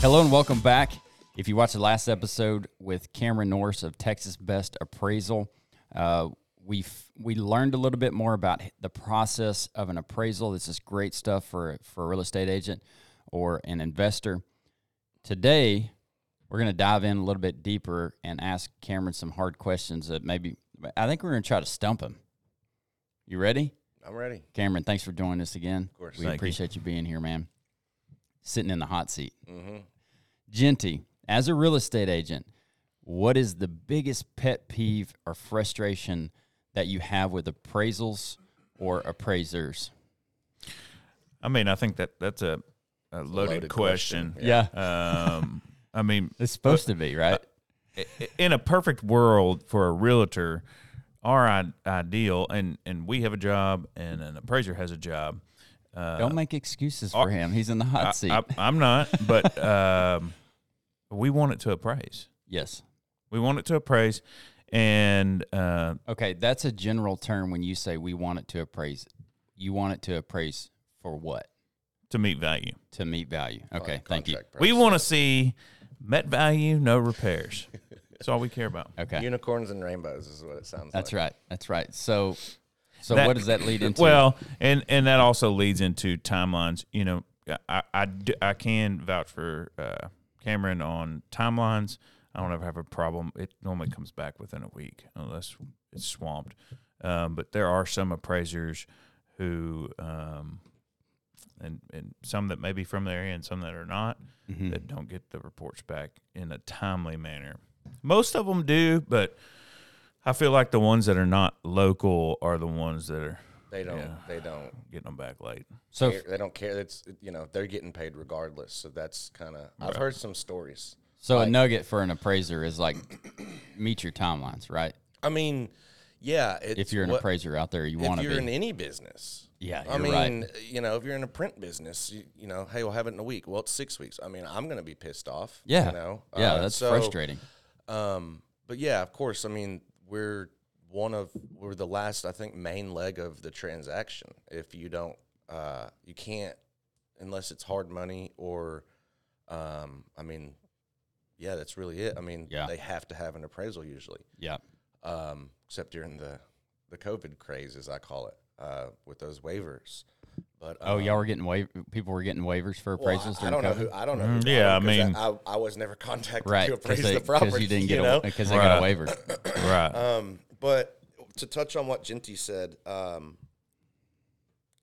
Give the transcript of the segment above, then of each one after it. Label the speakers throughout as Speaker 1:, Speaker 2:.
Speaker 1: Hello and welcome back. If you watched the last episode with Cameron Norris of Texas Best Appraisal, uh, we we learned a little bit more about the process of an appraisal. This is great stuff for for a real estate agent or an investor. Today, we're going to dive in a little bit deeper and ask Cameron some hard questions that maybe I think we're going to try to stump him. You ready?
Speaker 2: I'm ready.
Speaker 1: Cameron, thanks for joining us again.
Speaker 2: Of course.
Speaker 1: We
Speaker 3: Thank you.
Speaker 1: appreciate you. being here, man. Sitting in the hot seat.
Speaker 2: Mm-hmm.
Speaker 1: Genty, as a real estate agent, what is the biggest pet peeve or frustration that you have with appraisals or appraisers?
Speaker 3: I mean, I think that that's a, a loaded,
Speaker 2: loaded
Speaker 3: question.
Speaker 2: question,
Speaker 1: Yeah.
Speaker 3: Um, I mean,
Speaker 1: It's supposed to be, right?
Speaker 3: i- i- in a perfect world for a realtor, our I- ideal, and and we have a job, and an appraiser has a job. Uh,
Speaker 1: Don't make excuses for him. He's in the hot
Speaker 3: I,
Speaker 1: seat.
Speaker 3: I, am not, but um, we want it to appraise.
Speaker 1: yes.
Speaker 3: We want it to appraise, and uh,
Speaker 1: Okay, that's a general term when you say we want it to appraise. You want it to appraise for what?
Speaker 3: to meet value.
Speaker 1: To meet value. Okay, thank you.
Speaker 3: We want to see met value, no repairs. That's all we care about.
Speaker 1: Okay.
Speaker 2: Unicorns and rainbows is what it sounds like.
Speaker 1: That's
Speaker 2: like.
Speaker 1: right. That's right. So so
Speaker 3: That-
Speaker 1: what does that lead into?
Speaker 3: Well, and and that also leads into timelines. You know, I I, do- I can vouch for uh, Cameron on timelines. I don't ever have a problem. It normally comes back within a week unless it's swamped. Um, but there are some appraisers who, um, and and some that may be from the area and some that are not
Speaker 1: Mhm.
Speaker 3: that don't get the reports back in a timely manner. Most of them do, but I feel like the ones that are not local are the ones that are
Speaker 2: They don't.
Speaker 3: Yeah.
Speaker 2: They don't.
Speaker 3: getting them back late.
Speaker 1: so
Speaker 2: care, they don't care. It's you know they're getting paid regardless. So that's kind of. I've heard some stories.
Speaker 1: so a nugget for an appraiser is like meet your timelines, right?
Speaker 2: I mean, yeah. It's
Speaker 1: If you're an
Speaker 2: what-
Speaker 1: appraiser out there, you want to If
Speaker 2: you're
Speaker 1: be.
Speaker 2: in any business.
Speaker 1: Yeah,
Speaker 2: I
Speaker 1: you're
Speaker 2: mean,
Speaker 1: right.
Speaker 2: you know, if you're in a print business, you, you know, hey, we'll have it in a week. Well, it's six weeks. I mean, I'm going to be pissed off.
Speaker 1: yeah.
Speaker 2: You know.
Speaker 1: yeah,
Speaker 2: Uh,
Speaker 1: that's
Speaker 2: so,
Speaker 1: frustrating.
Speaker 2: Um, but yeah, of course. I mean, we're one of we're the last, I think, main leg of the transaction. If you don't, uh, you can't unless it's hard money or, um, I mean, yeah, that's really it. I mean,
Speaker 1: Yeah.
Speaker 2: they have to have an appraisal usually,
Speaker 1: Yeah.
Speaker 2: um, except during the the COVID craze, as I call it, uh, with those waivers. But
Speaker 1: Oh,
Speaker 2: um,
Speaker 1: y'all were getting wa- people were getting waivers for
Speaker 2: well,
Speaker 1: appraisals
Speaker 2: I, I
Speaker 1: during
Speaker 2: don't know
Speaker 1: COVID?
Speaker 2: who I don't know. Who
Speaker 3: Mm,
Speaker 2: got
Speaker 3: yeah, I mean-
Speaker 2: I, I was never contacted
Speaker 1: right,
Speaker 2: to appraise
Speaker 1: they,
Speaker 2: the property.
Speaker 1: because you didn't get
Speaker 2: know?
Speaker 1: a because they got a waiver.
Speaker 3: Right.
Speaker 2: Um, but to touch on what Genty said, um,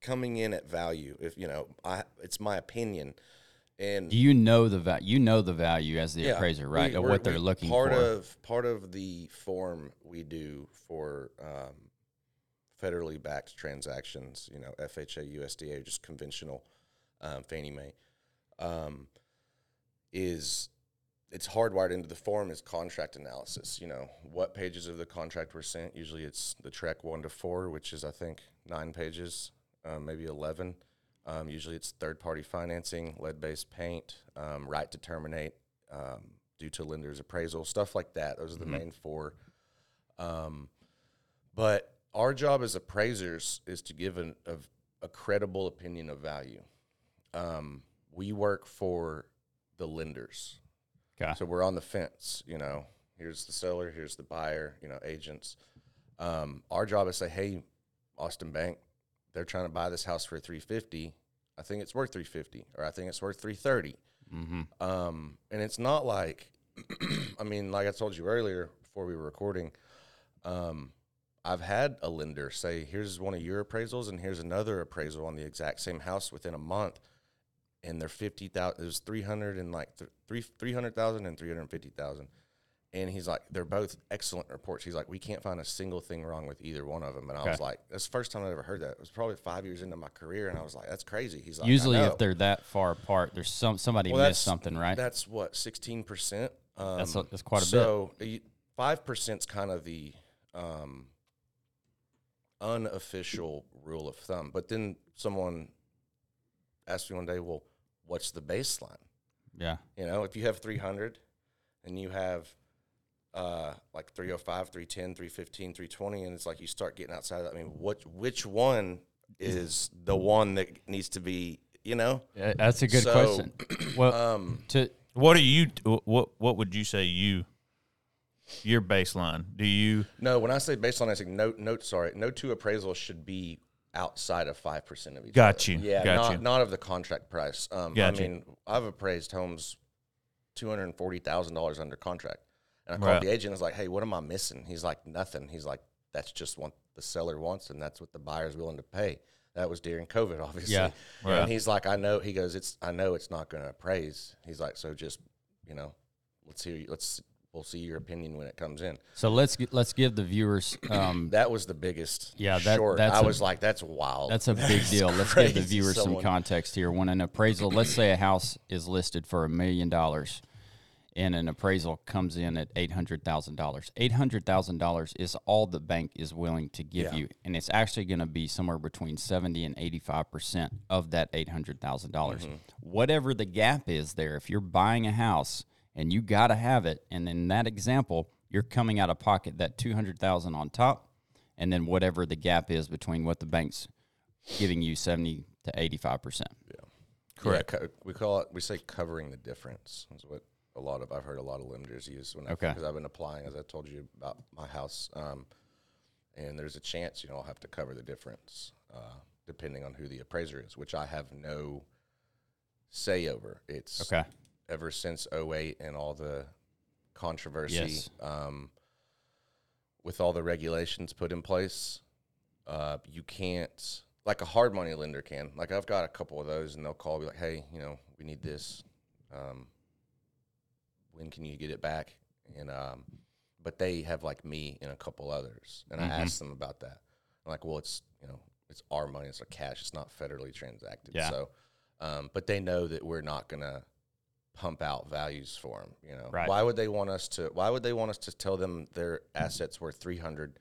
Speaker 2: coming in at value, if you know, I it's my opinion, and
Speaker 1: you know the value? You know the value as the
Speaker 2: yeah,
Speaker 1: appraiser, right?
Speaker 2: we-
Speaker 1: of what they're
Speaker 2: we-
Speaker 1: looking
Speaker 2: part
Speaker 1: for.
Speaker 2: of part of the form we do for um, federally backed transactions, you know, FHA, USDA, just conventional um, Fannie Mae, um, is it's hardwired into the form is contract analysis. You know, what pages of the contract were sent. Usually, it's the TREC one to four, which is I think nine pages, um, maybe eleven. Um, usually, it's third party financing, lead based paint, um, right to terminate um, due to lender's appraisal, stuff like that. Those are the main four. Um, but our job as appraisers is to give an, a, a credible opinion of value. Um, we work for the lenders.
Speaker 1: Okay.
Speaker 2: So we're on the fence, you know. Here's the seller, here's the buyer, you know, agents. Um, our job is to say, hey, Austin Bank, they're trying to buy this house for 350. I think it's worth 350, or I think it's worth 330.
Speaker 1: mm-hmm.
Speaker 2: Um, and it's not like, I mean, like I told you earlier before we were recording, um, I've had a lender say, here's one of your appraisals, and here's another appraisal on the exact same house within a month. And they're 50,000, it was 300 and like th- three, 300,000 and 350,000. And he's like, they're both excellent reports. He's like, we can't find a single thing wrong with either one of them. And I was like, that's the first time I ever heard that. It was probably five years into my career. And I was like, that's crazy. He's like,
Speaker 1: Usually, if they're that far apart, there's some somebody
Speaker 2: Well,
Speaker 1: missed something, right?
Speaker 2: That's what sixteen percent. Um,
Speaker 1: That's a- that's quite a bit.
Speaker 2: so five percent's kind of the um, unofficial rule of thumb. But then someone asked me one day, "Well, what's the baseline?"
Speaker 1: yeah.
Speaker 2: You know, if you have three hundred and you have uh, like 305, 310, 315, 320, and it's like you start getting outside of that. I mean, what which one is the one that needs to be, you know?
Speaker 1: Uh, That's a good
Speaker 2: So,
Speaker 1: question. Well,
Speaker 2: Um,
Speaker 1: to
Speaker 3: What do you? What What would you say you? Your baseline? Do you?
Speaker 2: No, when I say baseline, I say no. No, sorry, no two appraisals should be outside of five percent of each.
Speaker 3: Got
Speaker 2: other.
Speaker 3: you,
Speaker 2: Yeah,
Speaker 3: got
Speaker 2: not
Speaker 3: you.
Speaker 2: not of the contract price. Um,
Speaker 3: Got
Speaker 2: I
Speaker 3: you.
Speaker 2: mean, I've appraised homes two hundred and forty thousand dollars under contract, and I called
Speaker 3: Right.
Speaker 2: the agent. and was like, "Hey, what am I missing?" He's like, "Nothing." He's like, "That's just what the seller wants, and that's what the buyer's willing to pay." That was during COVID, obviously.
Speaker 1: Yeah,
Speaker 3: right.
Speaker 2: And he's like, "I know." He goes, "It's I know it's not going to appraise." He's like, "So just you know, let's hear. you, Let's we'll see your opinion when it comes in."
Speaker 1: So let's let's give the viewers. Um,
Speaker 2: That was the biggest.
Speaker 1: Yeah, that-
Speaker 2: short.
Speaker 1: that's
Speaker 2: I
Speaker 1: a-
Speaker 2: was like, that's wild.
Speaker 1: That's a big deal. Let's give the viewers some context here. When an appraisal, let's say a house is listed for a million dollars, and an appraisal comes in at eight hundred thousand dollars. Eight hundred thousand dollars is all the bank is willing to give
Speaker 2: Yeah.
Speaker 1: you, and it's actually going to be somewhere between seventy and eighty-five percent of that eight hundred thousand dollars.
Speaker 2: Mm-hmm.
Speaker 1: Whatever the gap is there, if you're buying a house and you got to have it, and in that example, you're coming out of pocket that two hundred thousand on top, and then whatever the gap is between what the bank's giving you 70 to 85 percent Yeah.
Speaker 2: Correct. co- we call it. We say covering the difference. Is what a lot of I've heard a lot of lenders use when
Speaker 1: Okay.
Speaker 2: because I've been applying as I told you about my house. Um, and there's a chance you know I'll have to cover the difference uh, depending on who the appraiser is, which I have no say over. It's
Speaker 1: okay
Speaker 2: ever since 08 and all the controversy
Speaker 1: Yes.
Speaker 2: um, with all the regulations put in place, uh, you can't like a hard money lender can. Like I've got a couple of those, and they'll call me like, "Hey, you know, we need this. Um, when can you get it back?" And um, but they have like me and a couple others, and
Speaker 1: Mhm.
Speaker 2: I asked them about that. I'm like, "Well, it's you know, it's our money. It's our cash. It's not federally transacted."
Speaker 1: Yeah.
Speaker 2: So, um, but they know that we're not gonna pump out values for them. You know,
Speaker 1: Right.
Speaker 2: why would they want us to? Why would they want us to tell them their assets worth three hundred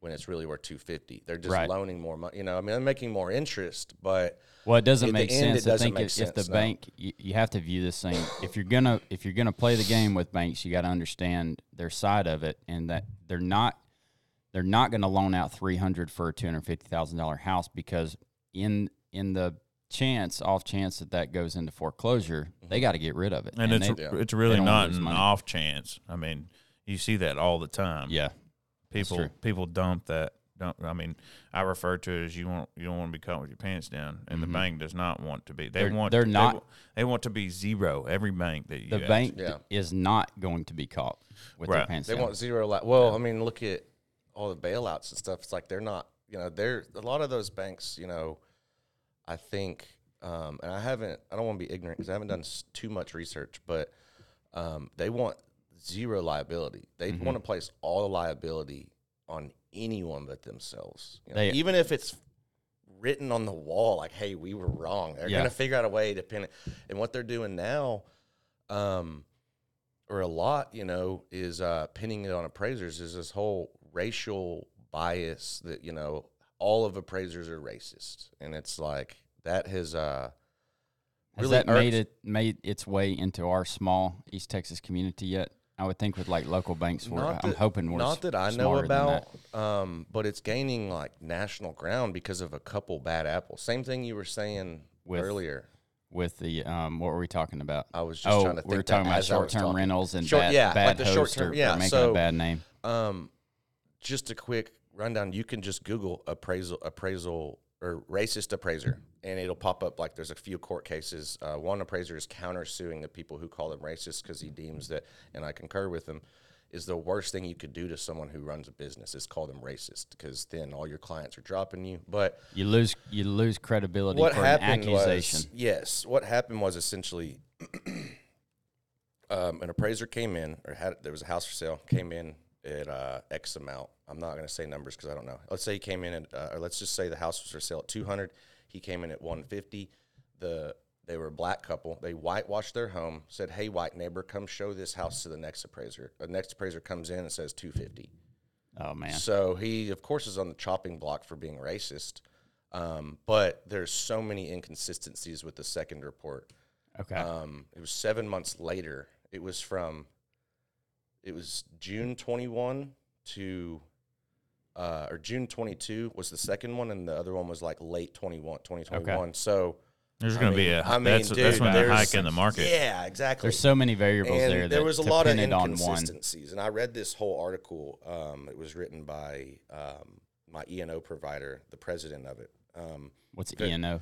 Speaker 2: when it's really worth two fifty? They're just
Speaker 1: Right.
Speaker 2: loaning more money. You know, I mean, they're making more interest, but
Speaker 1: well it doesn't make
Speaker 2: end,
Speaker 1: sense
Speaker 2: it
Speaker 1: i
Speaker 2: doesn't
Speaker 1: think
Speaker 2: make
Speaker 1: if, if the
Speaker 2: no.
Speaker 1: bank you, you have to view this thing if you're gonna if you're gonna play the game with banks you got to understand their side of it and that they're not they're not going to loan out 300 for a $250000 house because in in the chance off chance that that goes into foreclosure they got to get rid of it
Speaker 3: And, it's
Speaker 1: they,
Speaker 3: it's really
Speaker 1: don't wanna
Speaker 3: not
Speaker 1: lose
Speaker 3: an
Speaker 1: money.
Speaker 3: off chance. I mean, you see that all the time.
Speaker 1: yeah
Speaker 3: people
Speaker 1: true.
Speaker 3: people dump that. Don't I mean? I refer to it as you want you don't want to be caught with your pants down, and the bank does not want to be. They
Speaker 1: Mm-hmm. They're-
Speaker 3: want
Speaker 1: they're
Speaker 3: they
Speaker 1: not-
Speaker 3: wa- They, want to be zero. Every bank that you
Speaker 1: the
Speaker 3: ask.
Speaker 1: bank
Speaker 2: Yeah.
Speaker 1: is not going to be caught with their pants
Speaker 2: they
Speaker 1: down.
Speaker 2: want zero. La- well, I mean, look at all the bailouts and stuff. It's like they're not. You know, they're a lot of those banks. You know, I think, um, and I haven't. I don't want to be ignorant because I haven't done s- too much research, but um, they want zero liability. They
Speaker 1: Mm-hmm.
Speaker 2: want to place all the liability on anyone but themselves. You know,
Speaker 1: They-
Speaker 2: even if it's written on the wall, like, "Hey, we were wrong." They're
Speaker 1: Yeah.
Speaker 2: gonna figure out a way to pin it. And what they're doing now, um, or a lot, you know, is uh, pinning it on appraisers. Is this whole racial bias that you know all of appraisers are racist, and it's like that has uh,
Speaker 1: Has
Speaker 2: really
Speaker 1: that made it made its way into our small East Texas community yet? I would think with like local banks, I'm
Speaker 2: that-
Speaker 1: hoping we're
Speaker 2: not that I know
Speaker 1: smarter than that.
Speaker 2: about, um, but it's gaining like national ground because of a couple bad apples. Same thing you were saying
Speaker 1: With-
Speaker 2: earlier.
Speaker 1: with the um, what were we talking about?
Speaker 2: I was just
Speaker 1: oh,
Speaker 2: trying to think
Speaker 1: we were talking about
Speaker 2: as I was
Speaker 1: short term rentals and
Speaker 2: Short-
Speaker 1: bad,
Speaker 2: yeah,
Speaker 1: bad
Speaker 2: like the
Speaker 1: or- or
Speaker 2: yeah,
Speaker 1: making
Speaker 2: so-
Speaker 1: a bad name.
Speaker 2: Um, just a quick rundown. You can just Google appraisal, appraisal or racist appraiser, and it'll pop up like there's a few court cases. Uh, one appraiser is countersuing the people who call him racist because he deems that, and I concur with him, is the worst thing you could do to someone who runs a business is call them racist because then all your clients are dropping you. But
Speaker 1: You lose you lose credibility
Speaker 2: what
Speaker 1: for an
Speaker 2: happened
Speaker 1: accusation.
Speaker 2: was yes, what happened was essentially um, an appraiser came in or had there was a house for sale came in at uh, X amount. I'm not going to say numbers because I don't know. Let's say he came in at uh, or let's just say the house was for sale at 200. He came in at 150. The they were a black couple. They whitewashed their home. Said, "Hey, white neighbor, come show this house to the next appraiser." The next appraiser comes in and says 250.
Speaker 1: oh man,
Speaker 2: So he, of course, is on the chopping block for being racist. Um, but there's so many inconsistencies with the second report.
Speaker 1: okay,
Speaker 2: Um, it was seven months later. It was from, it was June 21 to, uh, or June 22 was the second one, and the other one was like late 21, 2021. So
Speaker 3: There's going to be
Speaker 2: mean-
Speaker 3: a
Speaker 2: I mean,
Speaker 3: that's that's when the hike in the market.
Speaker 2: Yeah, exactly.
Speaker 1: There's so many variables
Speaker 2: and
Speaker 1: there. That
Speaker 2: there was a lot of
Speaker 1: pin it on one.
Speaker 2: inconsistencies. And I read this whole article. Um, it was written by um, my E&O provider, the president of it, um,
Speaker 1: What's
Speaker 2: Good.
Speaker 1: ENO?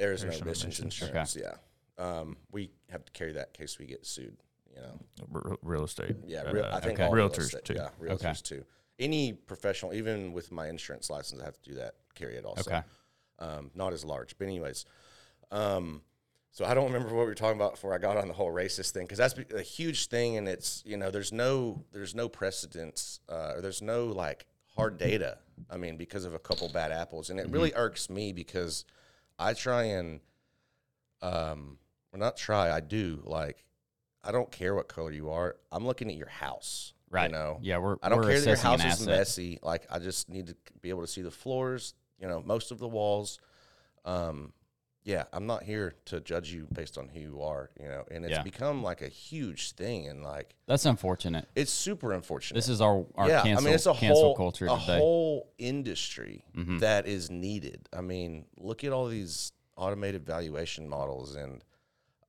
Speaker 2: Arizona
Speaker 3: Arizona
Speaker 2: Omissions
Speaker 3: Omissions,
Speaker 2: Insurance. Yeah, um, we have to carry that in case we get sued. You know,
Speaker 3: R- real estate.
Speaker 2: yeah,
Speaker 3: uh,
Speaker 2: real, I think
Speaker 1: okay.
Speaker 2: all real
Speaker 3: Realtors,
Speaker 2: estate-
Speaker 3: too.
Speaker 2: Yeah, realtors
Speaker 1: Okay.
Speaker 2: too. Any professional, even with my insurance license, I have to do that. Carry it also.
Speaker 1: Okay.
Speaker 2: Um, not as large, but anyways. Um, so I don't remember what we were talking about before I got on the whole racist thing because that's a huge thing, and it's you know there's no there's no precedence uh, or there's no like hard data. I mean, because of a couple bad apples, and it really irks me because I try and um, well, not try, I do like I don't care what color you are. I'm looking at your house,
Speaker 1: Right.
Speaker 2: You know,
Speaker 1: Yeah, we're
Speaker 2: I don't
Speaker 1: we're
Speaker 2: care that your house is messy. Like I just need to be able to see the floors, you know, most of the walls. Um, yeah, I'm not here to judge you based on who you are, you know, and it's
Speaker 1: Yeah.
Speaker 2: become like a huge thing, and like
Speaker 1: That's unfortunate.
Speaker 2: it's super unfortunate.
Speaker 1: This is our our
Speaker 2: yeah,
Speaker 1: cancel
Speaker 2: I mean, it's a
Speaker 1: cancel
Speaker 2: whole
Speaker 1: culture
Speaker 2: a
Speaker 1: today.
Speaker 2: whole industry
Speaker 1: Mhm.
Speaker 2: that is needed. I mean, look at all these automated valuation models and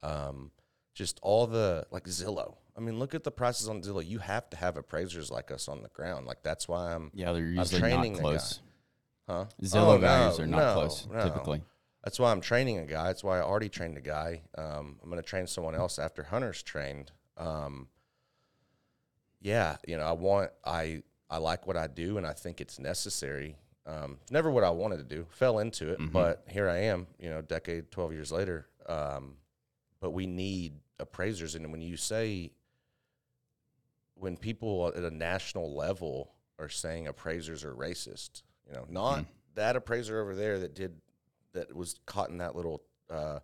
Speaker 2: um, just all the like Zillow. I mean, look at the prices on Zillow. You have to have appraisers like us on the ground. Like that's why I'm
Speaker 1: yeah, they're usually not close.
Speaker 2: Huh?
Speaker 1: Zillow
Speaker 2: Oh,
Speaker 1: values
Speaker 2: no,
Speaker 1: are not
Speaker 2: no,
Speaker 1: close
Speaker 2: no.
Speaker 1: typically.
Speaker 2: That's why I'm training a guy. That's why I already trained a guy. Um, I'm going to train someone else after Hunter's trained. Um, yeah, you know, I want I I like what I do, and I think it's necessary. Um, never what I wanted to do. Fell into it,
Speaker 1: Mhm.
Speaker 2: but here I am. You know, decade, twelve years later. Um, but we need appraisers, and when you say when people at a national level are saying appraisers are racist, you know, not
Speaker 1: Mm.
Speaker 2: that appraiser over there that did that was caught in that little uh,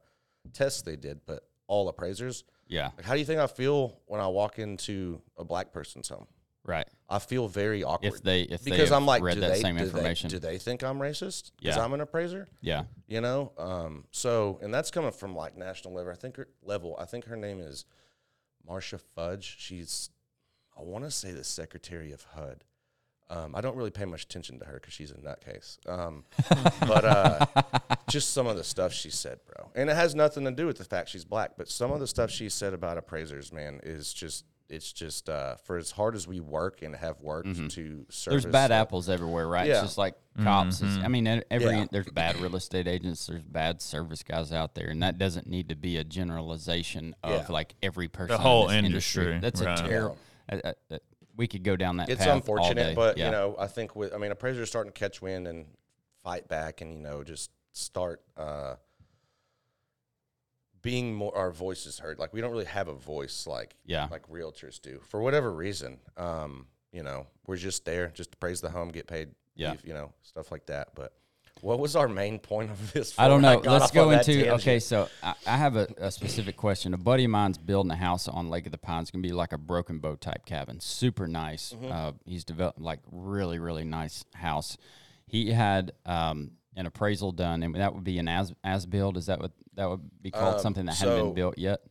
Speaker 2: test they did, but all appraisers.
Speaker 1: Yeah,
Speaker 2: Like, how do you think I feel when I walk into a black person's home?
Speaker 1: Right.
Speaker 2: I feel very awkward
Speaker 1: If they if
Speaker 2: because
Speaker 1: have
Speaker 2: I'm like,
Speaker 1: read
Speaker 2: do
Speaker 1: that
Speaker 2: they,
Speaker 1: same
Speaker 2: do
Speaker 1: information,
Speaker 2: They, do they think I'm racist because
Speaker 1: Yeah.
Speaker 2: I'm an appraiser?
Speaker 1: yeah,
Speaker 2: You know, um, so and that's coming from like national level. I think her level. I think her name is Marcia Fudge. She's, I want to say the secretary of HUD. Um, I don't really pay much attention to her because she's a nutcase. Um, but uh, just some of the stuff she said, bro, and it has nothing to do with the fact she's black. But some of the stuff she said about appraisers, man, is just. It's just uh, for as hard as we work and have worked to service.
Speaker 1: Mm-hmm. there's bad
Speaker 2: uh,
Speaker 1: apples everywhere, right?
Speaker 2: Yeah.
Speaker 1: It's just like cops. Is, I mean, every
Speaker 2: Yeah.
Speaker 1: there's bad real estate agents, there's bad service guys out there, and that doesn't need to be a generalization of
Speaker 2: Yeah.
Speaker 1: like every person. in
Speaker 3: whole
Speaker 1: this
Speaker 3: industry,
Speaker 1: That's
Speaker 3: right.
Speaker 1: a terrible. I- I- I- we could go down that.
Speaker 2: it's
Speaker 1: path all
Speaker 2: unfortunate,
Speaker 1: day.
Speaker 2: but
Speaker 1: Yeah.
Speaker 2: you know, I think with I mean, appraisers are starting to catch wind and fight back, and you know, just start uh, being more our voices heard. Like we don't really have a voice like
Speaker 1: Yeah.
Speaker 2: like realtors do for whatever reason. Um, you know, we're just there just to praise the home, get paid,
Speaker 1: Yeah.
Speaker 2: leave, you know, stuff like that. But what was our main point of this?
Speaker 1: I don't know.
Speaker 2: got
Speaker 1: Let's go into
Speaker 2: tangent.
Speaker 1: okay. So I, I have a, a specific question. A buddy of mine's building a house on Lake of the Pines. It's Going to be like a broken bow type cabin. Super nice.
Speaker 2: Mm-hmm.
Speaker 1: Uh, he's developed like really really nice house. He had um, an appraisal done, and that would be an as as build. Is that what that would be called?
Speaker 2: Um,
Speaker 1: Something that hadn't
Speaker 2: so-
Speaker 1: been built yet.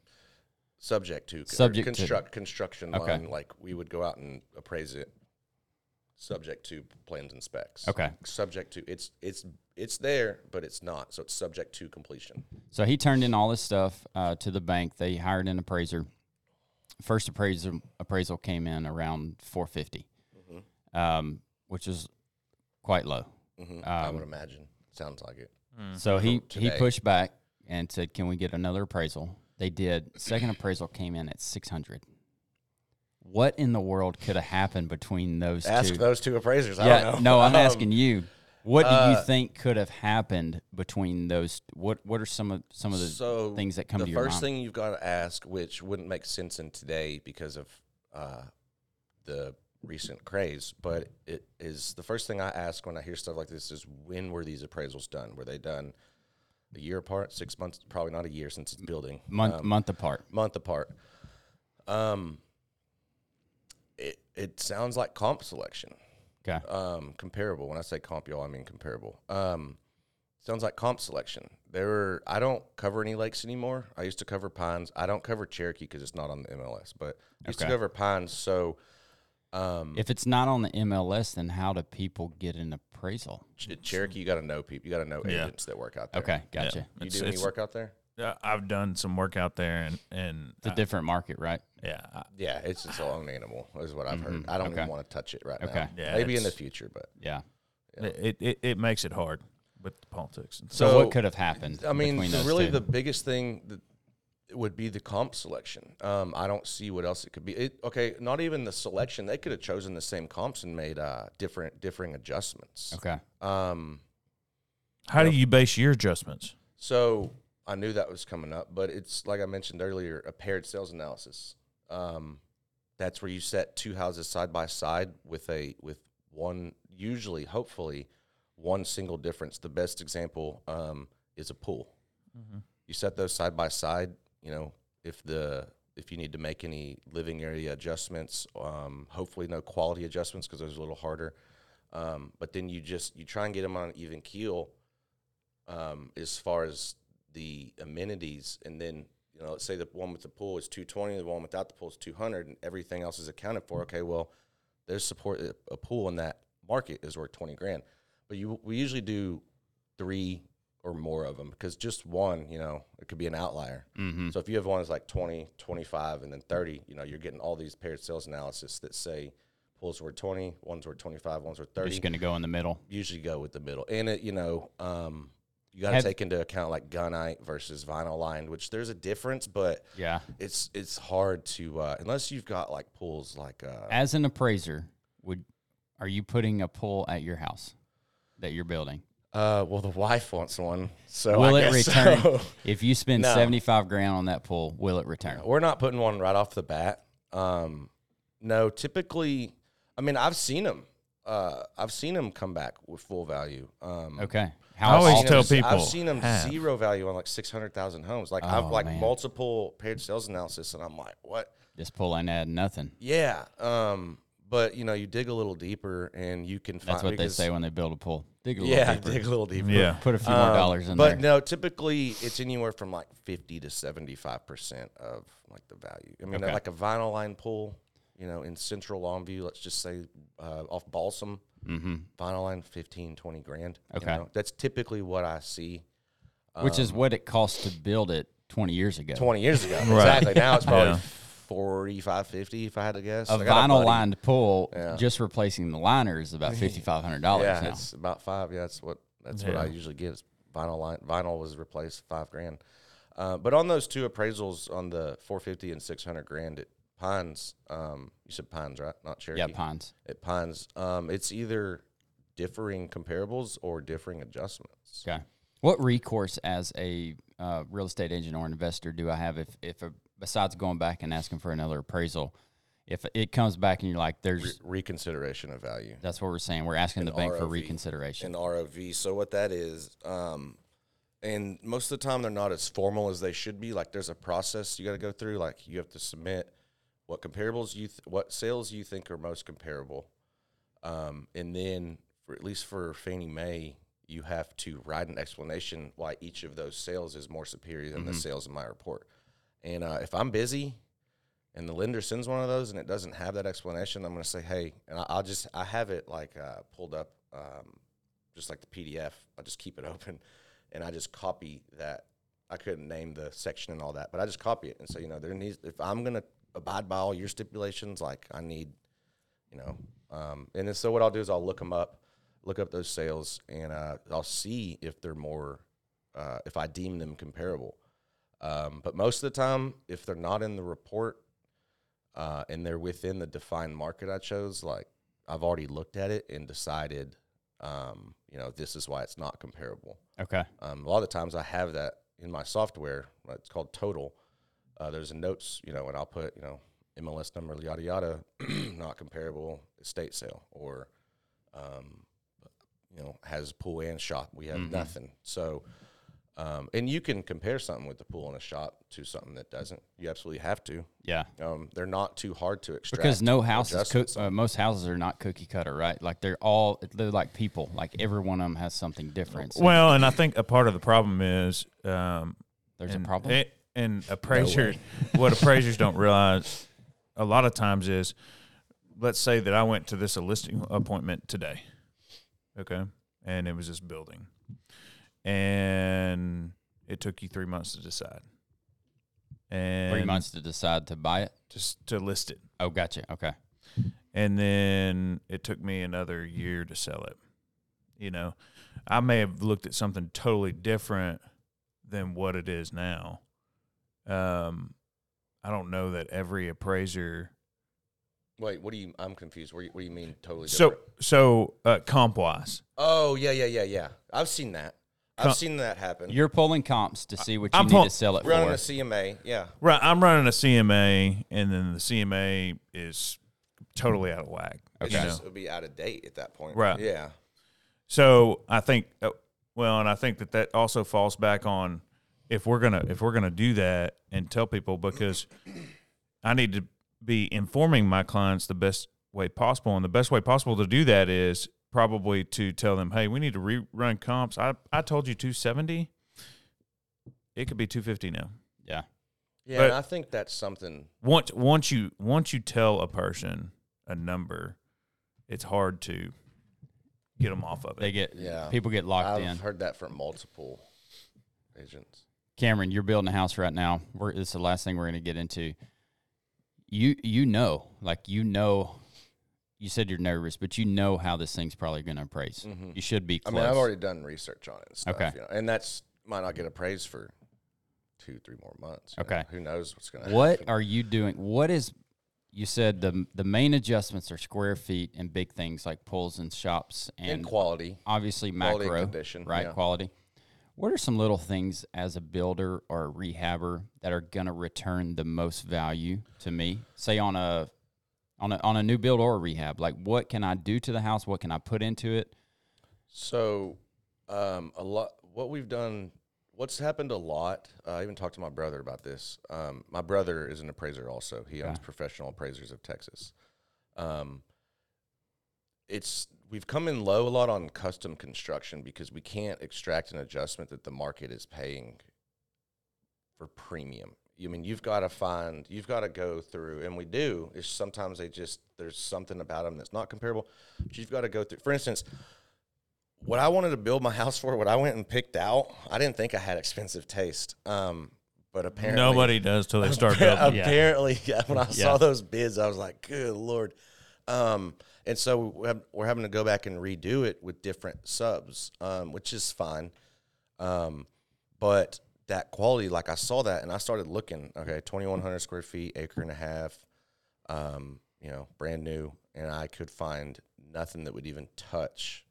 Speaker 2: subject to
Speaker 1: Subject to-
Speaker 2: construction
Speaker 1: Okay.
Speaker 2: loan. Like we would go out and appraise it, subject to plans and specs.
Speaker 1: Okay.
Speaker 2: Subject to it's it's it's there, but it's not. So it's subject to completion.
Speaker 1: So he turned in all this stuff uh, to the bank. They hired an appraiser. First appraisal appraisal came in around four um, which is quite low.
Speaker 2: hmm I
Speaker 1: Um,
Speaker 2: would imagine. Sounds like it.
Speaker 1: So he he
Speaker 2: today.
Speaker 1: pushed back and said, "Can we get another appraisal?" They did. Second appraisal came in at six hundred. What in the world could have happened between those
Speaker 2: Ask
Speaker 1: two?
Speaker 2: those two appraisers. I
Speaker 1: yeah,
Speaker 2: don't know.
Speaker 1: no, I'm
Speaker 2: Um,
Speaker 1: asking you. What do you
Speaker 2: uh,
Speaker 1: think could have happened between those? What What are some of some of the
Speaker 2: so
Speaker 1: things that come
Speaker 2: the
Speaker 1: to your
Speaker 2: first
Speaker 1: mind?
Speaker 2: thing you've got to ask, which wouldn't make sense in today because of uh, the recent craze, but it is the first thing I ask when I hear stuff like this is when were these appraisals done? Were they done a year apart, six months? Probably not a year since it's building.
Speaker 1: month
Speaker 2: Um,
Speaker 1: month apart.
Speaker 2: month apart. Um, it it sounds like comp selection.
Speaker 1: Okay.
Speaker 2: Um, comparable. When I say comp, y'all, I mean comparable. Um, sounds like comp selection. There were. I don't cover any lakes anymore. I used to cover Pines. I don't cover Cherokee because it's not on the MLS, but I used
Speaker 1: Okay.
Speaker 2: to cover Pines. So Um,
Speaker 1: If it's not on the MLS, then how do people get an appraisal?
Speaker 2: Ch- Cherokee, you got to know people. You got to know
Speaker 3: Yeah.
Speaker 2: agents that work out there.
Speaker 1: Okay, gotcha.
Speaker 3: Yeah.
Speaker 2: You
Speaker 3: It's-
Speaker 2: do any
Speaker 3: it's-
Speaker 2: work out there?
Speaker 3: Uh, I've done some work out there, and and
Speaker 1: It's a
Speaker 3: I-
Speaker 1: different market, right?
Speaker 3: yeah, I-
Speaker 2: Yeah, it's its own animal, is what I've heard. I don't
Speaker 1: Okay.
Speaker 2: even want to touch it right
Speaker 1: Okay.
Speaker 2: now.
Speaker 3: Yeah,
Speaker 2: Maybe in the
Speaker 3: it's-
Speaker 2: future, but
Speaker 1: Yeah.
Speaker 3: it, it it makes it hard with the politics. And
Speaker 1: So,
Speaker 2: So,
Speaker 1: what could have happened?
Speaker 2: I mean,
Speaker 1: between
Speaker 2: the,
Speaker 1: those
Speaker 2: really
Speaker 1: two?
Speaker 2: the biggest thing that would be the comp selection. Um, I don't see what else it could be. It, okay, not even the selection. They could have chosen the same comps and made uh, different differing adjustments.
Speaker 1: okay.
Speaker 2: Um,
Speaker 3: How do you base your adjustments?
Speaker 2: So I knew that was coming up, but it's like I mentioned earlier, a paired sales analysis. Um, that's where you set two houses side by side with a with one, usually, hopefully, one single difference. The best example um, is a pool. You set those side by side. You know, if the if you need to make any living area adjustments, um, hopefully no quality adjustments because those are a little harder. Um, but then you just you try and get them on even keel um, as far as the amenities, and then you know, let's say the one with the pool is two twenty, the one without the pool is two hundred, and everything else is accounted for. Okay, well, there's support a pool in that market is worth twenty grand, but you we usually do three or more of them because just one, you know, it could be an outlier.
Speaker 1: Mm-hmm.
Speaker 2: So if you have one that's like 20, 25, and then 30, you know, you're getting all these paired sales analysis that say pools were 20, one's worth 25, one's worth 30
Speaker 1: Just going to go in the middle.
Speaker 2: usually go with the middle. And it, you know, um, you got to take into account like gunite versus vinyl lined, which there's a difference, but
Speaker 1: Yeah.
Speaker 2: it's it's hard to uh, unless you've got like pools like uh,
Speaker 1: As an appraiser, would are you putting a pool at your house that you're building?
Speaker 2: Uh well the wife wants one, so
Speaker 1: will
Speaker 2: I
Speaker 1: it
Speaker 2: guess
Speaker 1: return?
Speaker 2: so.
Speaker 1: If you spend
Speaker 2: No.
Speaker 1: 75 grand on that pool, will it return?
Speaker 2: We're not putting one right off the bat. Um, no, typically, I mean I've seen them. Uh, I've seen them come back with full value. Um,
Speaker 1: Okay.
Speaker 3: I
Speaker 1: How
Speaker 3: always
Speaker 2: seen
Speaker 3: tell
Speaker 2: 'em-
Speaker 3: people
Speaker 2: I've seen them
Speaker 3: have.
Speaker 2: zero value on like six hundred thousand homes. Like I've
Speaker 1: Oh,
Speaker 2: like
Speaker 1: man.
Speaker 2: multiple paired sales analysis, and I'm like, what?
Speaker 1: this pool ain't adding nothing.
Speaker 2: Yeah. Um, but you know, you dig a little deeper, and you can find.
Speaker 1: That's what they say when they build a pool. Dig a little deeper.
Speaker 2: Yeah,
Speaker 1: deeper.
Speaker 2: dig a little deeper.
Speaker 3: Yeah,
Speaker 1: Put a few more
Speaker 2: Um,
Speaker 1: dollars in there.
Speaker 2: but
Speaker 1: there.
Speaker 2: no, typically it's anywhere from like fifty to seventy-five percent of like the value. I mean,
Speaker 1: Okay.
Speaker 2: like a vinyl line pool, you know, in Central Longview, let's just say uh, off Balsam,
Speaker 1: mm-hmm.
Speaker 2: vinyl line 15, 20 grand. you
Speaker 1: Okay.
Speaker 2: know. that's typically what I see.
Speaker 1: Which is
Speaker 2: Um,
Speaker 1: what it cost to build it 20 years ago.
Speaker 2: 20 years ago. Exactly. Now it's probably
Speaker 3: Yeah.
Speaker 2: 45, 50 if I had to guess.
Speaker 1: a
Speaker 2: I got
Speaker 1: vinyl
Speaker 2: buddy-
Speaker 1: lined pool,
Speaker 2: Yeah.
Speaker 1: just replacing the liner is about $5,500
Speaker 2: Yeah,
Speaker 1: now.
Speaker 2: it's about five. Yeah, that's what that's what I usually get. Is vinyl line vinyl was replaced five grand. Uh, but on those two appraisals on the 450 and 600 grand at Pines, um, you said Pines, right? Not Cherokee.
Speaker 1: Yeah, pines.
Speaker 2: At Pines, um, it's either differing comparables or differing adjustments.
Speaker 1: Okay. What recourse as a uh, real estate agent or investor do I have if, if a, besides going back and asking for another appraisal, if it comes back and you're like,
Speaker 2: Re-
Speaker 1: there's,
Speaker 2: reconsideration of value.
Speaker 1: that's what we're saying, we're asking the
Speaker 2: An
Speaker 1: bank for reconsideration.
Speaker 2: an ROV. So what that is, um, and most of the time they're not as formal as they should be. Like there's a process you got to go through. Like you have to submit what comparables you, th- what sales you think are most comparable, um, and then for at least for Fannie Mae, you have to write an explanation why each of those sales is more superior than the sales in my report. And uh, if I'm busy, and the lender sends one of those and it doesn't have that explanation, I'm going to say, hey, and I- I'll just I have it like uh, pulled up, um, just like the PDF. I just keep it open, and I just copy that. I couldn't name the section and all that, but I just copy it and say, you know, there needs if I'm going to abide by all your stipulations, like I need, you know, um, and then so what I'll do is I'll look them up, look up those sales, and uh, I'll see if they're more, uh, if I deem them comparable. Um, but most of the time, if they're not in the report uh, and they're within the defined market I chose, like I've already looked at it and decided, um, you know, this is why it's not comparable.
Speaker 1: Okay.
Speaker 2: Um, a lot of the times I have that in my software. It's called Total. Uh, there's a notes, you know, and I'll put, you know, MLS number, yada yada, not comparable, estate sale, or, um, you know, has pool and shop. We have
Speaker 1: Mhm.
Speaker 2: nothing. So, um, and you can compare something with the pool and a shop to something that doesn't. You absolutely have to.
Speaker 1: Yeah.
Speaker 2: Um, they're not too hard to extract.
Speaker 1: Because no house is cook, uh, most houses are not cookie cutter, right? Like they're all they're like people. Like every one of them has something different. So
Speaker 3: Well, and I think a part of the problem is um,
Speaker 1: there's
Speaker 3: and,
Speaker 1: a problem.
Speaker 3: And, and appraisers, what appraisers don't realize a lot of times is let's say that I went to this a listing appointment today. Okay. And it was this building. And it took you three months to decide. And
Speaker 1: Three months to decide to buy it.
Speaker 3: just to list it.
Speaker 1: Oh, gotcha. Okay.
Speaker 3: And then it took me another year to sell it. You know, I may have looked at something totally different than what it is now. Um, I don't know that every appraiser
Speaker 2: Wait, what do you? I'm confused. What do you, what do you mean totally
Speaker 3: So
Speaker 2: different?
Speaker 3: so uh, comp wise,
Speaker 2: oh yeah, yeah, yeah, yeah. I've seen that. I've seen that happen.
Speaker 1: You're pulling comps to see what you
Speaker 3: I'm
Speaker 1: need
Speaker 3: pull-
Speaker 1: to sell it
Speaker 2: We're running
Speaker 1: for.
Speaker 2: a CMA. Yeah.
Speaker 3: right? I'm running a CMA, and then the CMA is totally out of whack.
Speaker 2: It's
Speaker 3: you know?
Speaker 2: just, it would be out of date at that point.
Speaker 3: Right.
Speaker 2: Yeah.
Speaker 3: So I think, uh, well, and I think that that also falls back on if we're gonna if we're gonna do that and tell people because I need to be informing my clients the best way possible, and the best way possible to do that is probably to tell them, hey, we need to rerun comps. I I told you 270. It could be 250 now.
Speaker 1: yeah.
Speaker 2: Yeah.
Speaker 3: But-
Speaker 2: and I think that's something.
Speaker 3: Once once you once you tell a person a number, it's hard to get them off of it.
Speaker 1: They get
Speaker 2: Yeah.
Speaker 1: people get locked in.
Speaker 2: I've heard that from multiple agents.
Speaker 1: Cameron, you're building a house right now. We're, this is the last thing we're going to get into. You you know, like you know, you said you're nervous, but you know how this thing's probably going to appraise. Mm-hmm. You should be
Speaker 2: I mean, I've already done research on it and stuff.
Speaker 1: Okay.
Speaker 2: You know, and that's might not get appraised for two, three more months. you know.
Speaker 1: Okay.
Speaker 2: Who knows what's going to happen.
Speaker 1: what
Speaker 2: happen?
Speaker 1: are you doing? What is you said the the main adjustments are square feet and big things like pulls and shops and
Speaker 2: in quality?
Speaker 1: obviously
Speaker 2: quality
Speaker 1: macro
Speaker 2: condition,
Speaker 1: right
Speaker 2: yeah.
Speaker 1: quality. What are some little things as a builder or a rehabber that are going to return the most value to me? Say on a on a on a new build or a rehab. Like what can I do to the house? What can I put into it?
Speaker 2: So, um, a lot. What we've done, what's happened a lot. Uh, I even talked to my brother about this. Um, my brother is an appraiser, also. He owns
Speaker 1: Okay.
Speaker 2: Professional Appraisers of Texas. Um, it's we've come in low a lot on custom construction because we can't extract an adjustment that the market is paying for premium. I mean, you've got to find, you've got to go through, and we do. Is sometimes they just there's something about them that's not comparable. But you've got to go through. For instance, what I wanted to build my house for, what I went and picked out, I didn't think I had expensive taste. Um, but apparently
Speaker 3: Nobody does till they start building.
Speaker 2: Apparently, yeah, when I
Speaker 1: Yeah.
Speaker 2: saw those bids, I was like, "Good lord!" Um, and so we're having to go back and redo it with different subs, um, which is fine. Um, but that quality, like I saw that, and I started looking. Okay, twenty one hundred square feet, acre and a half, um, you know, brand new, and I could find nothing that would even touch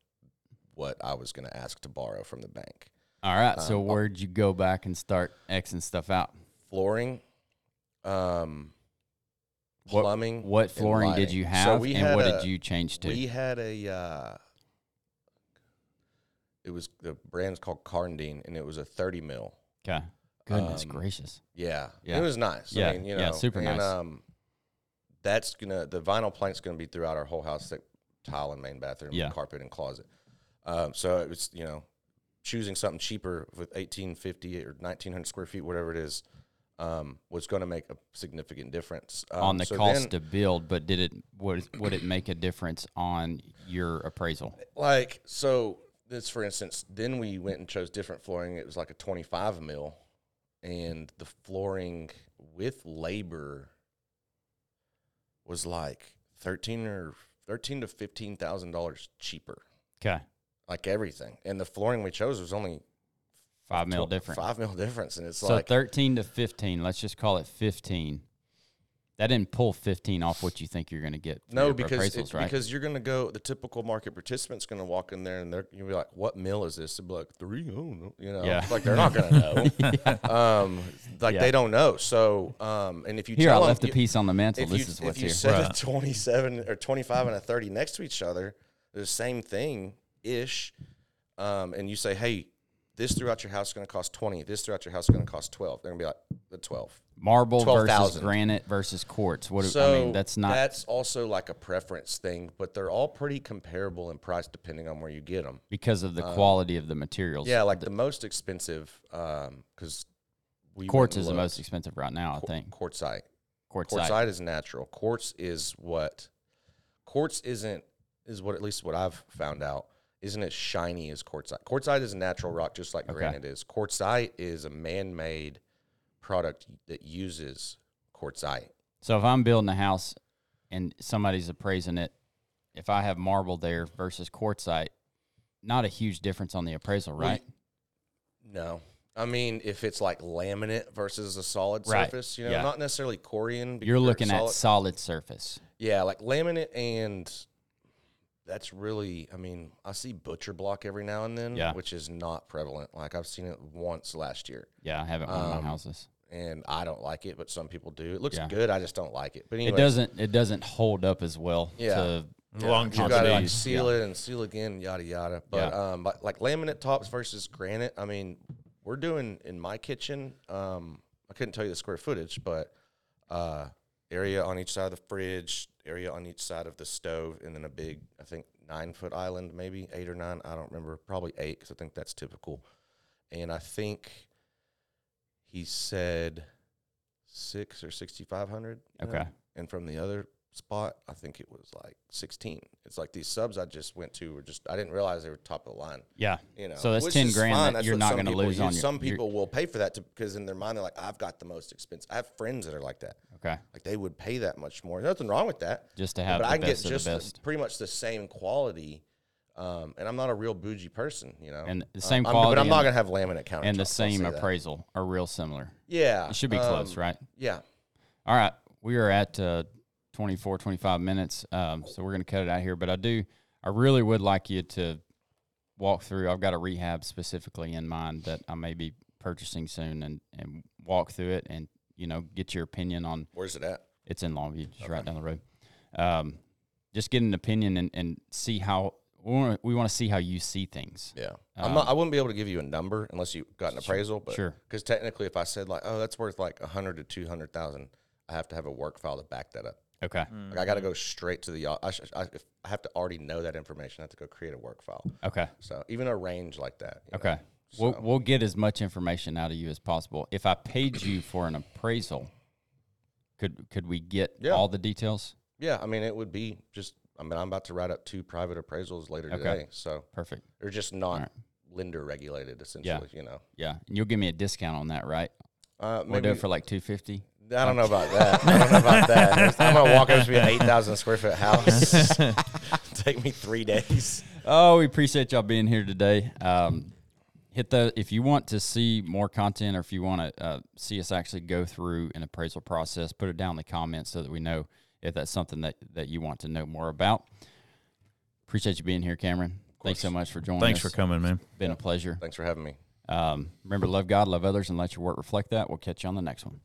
Speaker 2: what I was going to ask to borrow from the bank.
Speaker 1: All right. so
Speaker 2: Um,
Speaker 1: where'd you go back and start Xing stuff out?
Speaker 2: Flooring, um,
Speaker 1: What-
Speaker 2: plumbing.
Speaker 1: What
Speaker 2: and
Speaker 1: flooring did you
Speaker 2: So
Speaker 1: have
Speaker 2: we
Speaker 1: and what
Speaker 2: a-
Speaker 1: did you change to?
Speaker 2: We had a. Uh, it was the brand's called Karndean, and it was a thirty mil.
Speaker 1: Okay. Goodness
Speaker 2: um,
Speaker 1: gracious.
Speaker 2: Yeah,
Speaker 1: Yeah.
Speaker 2: it was nice.
Speaker 1: Yeah,
Speaker 2: I mean, you know,
Speaker 1: yeah, super
Speaker 2: and,
Speaker 1: nice.
Speaker 2: Um, that's gonna the vinyl plank's gonna be throughout our whole house, like tile and main bathroom,
Speaker 1: Yeah.
Speaker 2: carpet and closet. Um, so it was you know choosing something cheaper with eighteen fifty or nineteen hundred square feet, whatever it is, um, was going to make a significant difference um,
Speaker 1: on the
Speaker 2: so
Speaker 1: cost
Speaker 2: then-
Speaker 1: to build, but did it would would it make a difference on your appraisal?
Speaker 2: like so this for instance then we went and chose different flooring it was like a 25 mil and the flooring with labor was like 13 or 13 to 15 thousand dollars cheaper
Speaker 1: Okay.
Speaker 2: like everything and the flooring we chose was only
Speaker 1: Five mil different.
Speaker 2: five mil difference and it's
Speaker 1: so
Speaker 2: like
Speaker 1: 13 to 15, let's just call it 15. That didn't pull 15 off what you think you're going to get.
Speaker 2: no
Speaker 1: your
Speaker 2: because it,
Speaker 1: right?
Speaker 2: because you're gonna go the typical market participant's gonna walk in there and they're going to be like what mill is this they'll be like three oh no you know
Speaker 1: Yeah.
Speaker 2: like they're not gonna know um like
Speaker 1: Yeah.
Speaker 2: they don't know so um and if you
Speaker 1: here, I
Speaker 2: tell 'em-
Speaker 1: left a
Speaker 2: you-
Speaker 1: piece on the mantle.
Speaker 2: if
Speaker 1: This
Speaker 2: you,
Speaker 1: is what's
Speaker 2: if you
Speaker 1: here.
Speaker 2: set
Speaker 3: Right.
Speaker 2: a 27 or 25 and a 30 next to each other the same thing ish um and you say hey this throughout your house is going to cost 20 this throughout your house is going to cost 12 they're going to be like the 12
Speaker 1: Marble versus
Speaker 2: 12,000.
Speaker 1: granite versus quartz. What do,
Speaker 2: so
Speaker 1: I mean, that's not
Speaker 2: that's also like a preference thing but they're all pretty comparable in price depending on where you get them
Speaker 1: because of the quality of the materials.
Speaker 2: yeah like the most expensive um because we
Speaker 1: quartz is the most expensive right now, I think.
Speaker 2: quartzite
Speaker 1: Quartzite.
Speaker 2: quartzite is natural quartz is what quartz isn't is what at least what I've found out isn't as shiny as quartzite. Quartzite is a natural rock, just like
Speaker 1: Okay.
Speaker 2: granite is. Quartzite is a man-made product that uses quartzite.
Speaker 1: So if I'm building a house and somebody's appraising it, if I have marble there versus quartzite, not a huge difference on the appraisal, right?
Speaker 2: No. I mean, if it's like laminate versus a solid
Speaker 1: Right.
Speaker 2: surface, you know,
Speaker 1: Yeah.
Speaker 2: not necessarily Corian.
Speaker 1: You're looking at
Speaker 2: solid-
Speaker 1: solid surface.
Speaker 2: Yeah, like laminate and that's really I mean, I see butcher block every now and then,
Speaker 1: Yeah.
Speaker 2: which is not prevalent. Like I've seen it once last year.
Speaker 1: Yeah, I have it on one of
Speaker 2: Um,
Speaker 1: my houses.
Speaker 2: And I don't like it, but some people do. It looks
Speaker 1: Yeah.
Speaker 2: good. I just don't like it. But anyway,
Speaker 1: It doesn't it doesn't hold up as well
Speaker 2: Yeah.
Speaker 1: to
Speaker 3: Yeah. Long
Speaker 2: you got to like
Speaker 3: continuity.
Speaker 2: seal it and seal again, yada yada. But
Speaker 1: Yeah.
Speaker 2: um, but like laminate tops versus granite. I mean, we're doing in my kitchen. Um, I couldn't tell you the square footage, but uh, area on each side of the fridge, area on each side of the stove, and then a big, I think nine foot island, maybe eight or nine. I don't remember. Probably eight because I think that's typical. And I think he said six or sixty five hundred.
Speaker 1: Okay.
Speaker 2: And from the other spot, I think it was like 16. It's like these subs I just went to were just I didn't realize they were top of the line.
Speaker 1: yeah.
Speaker 2: You know,
Speaker 1: So that's 10 grand
Speaker 2: fine.
Speaker 1: that
Speaker 2: That's
Speaker 1: you're not gonna
Speaker 2: people
Speaker 1: lose on your-
Speaker 2: Some people will pay for that to, because in their mind they're like, I've got the most expensive. I have friends that are like that.
Speaker 1: Okay.
Speaker 2: Like they would pay that much more. Nothing wrong with that.
Speaker 1: Just to have
Speaker 2: but I get just
Speaker 1: the
Speaker 2: pretty much the same quality. Um, and I'm not a real bougie person, you know.
Speaker 1: And the
Speaker 2: Uh,
Speaker 1: same
Speaker 2: I'm-
Speaker 1: quality
Speaker 2: but I'm not gonna have laminate countertops.
Speaker 1: and the same
Speaker 2: say that.
Speaker 1: appraisal are real similar.
Speaker 2: Yeah,
Speaker 1: It should be close,
Speaker 2: um,
Speaker 1: right?
Speaker 2: Yeah,
Speaker 1: All right. We are at uh, 24, 25 minutes. Um, so we're going to cut it out here. But I do, I really would like you to walk through. I've got a rehab specifically in mind that I may be purchasing soon and, and walk through it and, you know, get your opinion on
Speaker 2: where's it at?
Speaker 1: it's in Longview, just right down the road. Um, just get an opinion and, and see how we want we want to see how you see things.
Speaker 2: Yeah, I'm not,
Speaker 1: Um,
Speaker 2: I wouldn't be able to give you a number unless you got an appraisal. But
Speaker 1: sure.
Speaker 2: because technically, if I said like, oh, that's worth like a hundred to two hundred thousand, I have to have a work file to back that up.
Speaker 1: Okay.
Speaker 2: Like I got to go straight to the. au- I, sh- I, if I have to already know that information. I have to go create a work file.
Speaker 1: Okay.
Speaker 2: So even a range like that. know.
Speaker 1: Okay. We'll, we'll get as much information out of you as possible. If I paid you for an appraisal, could could we get
Speaker 2: Yeah.
Speaker 1: all the details?
Speaker 2: Yeah, I mean, it would be just. I mean, I'm about to write up two private appraisals later
Speaker 1: Okay.
Speaker 2: today, so
Speaker 1: Perfect.
Speaker 2: they're just not
Speaker 1: right.
Speaker 2: lender regulated, essentially. Yeah. You know,
Speaker 1: Yeah, and you'll give me a discount on that, right?
Speaker 2: uh,
Speaker 1: We'll do it for like two fifty.
Speaker 2: I don't know about that. I don't know about that. I'm gonna walk up to an eight thousand square foot house. Take me three days.
Speaker 1: Oh, we appreciate y'all being here today. Um, hit the if you want to see more content or if you want to uh, see us actually go through an appraisal process, put it down in the comments so that we know if that's something that that you want to know more about. Appreciate you being here, Cameron. Thanks so much for joining us.
Speaker 3: Thanks
Speaker 1: us.
Speaker 3: for coming, man.
Speaker 1: Been a pleasure.
Speaker 2: Thanks for having me.
Speaker 1: Um, remember, love God, love others, and let your work reflect that. We'll catch you on the next one.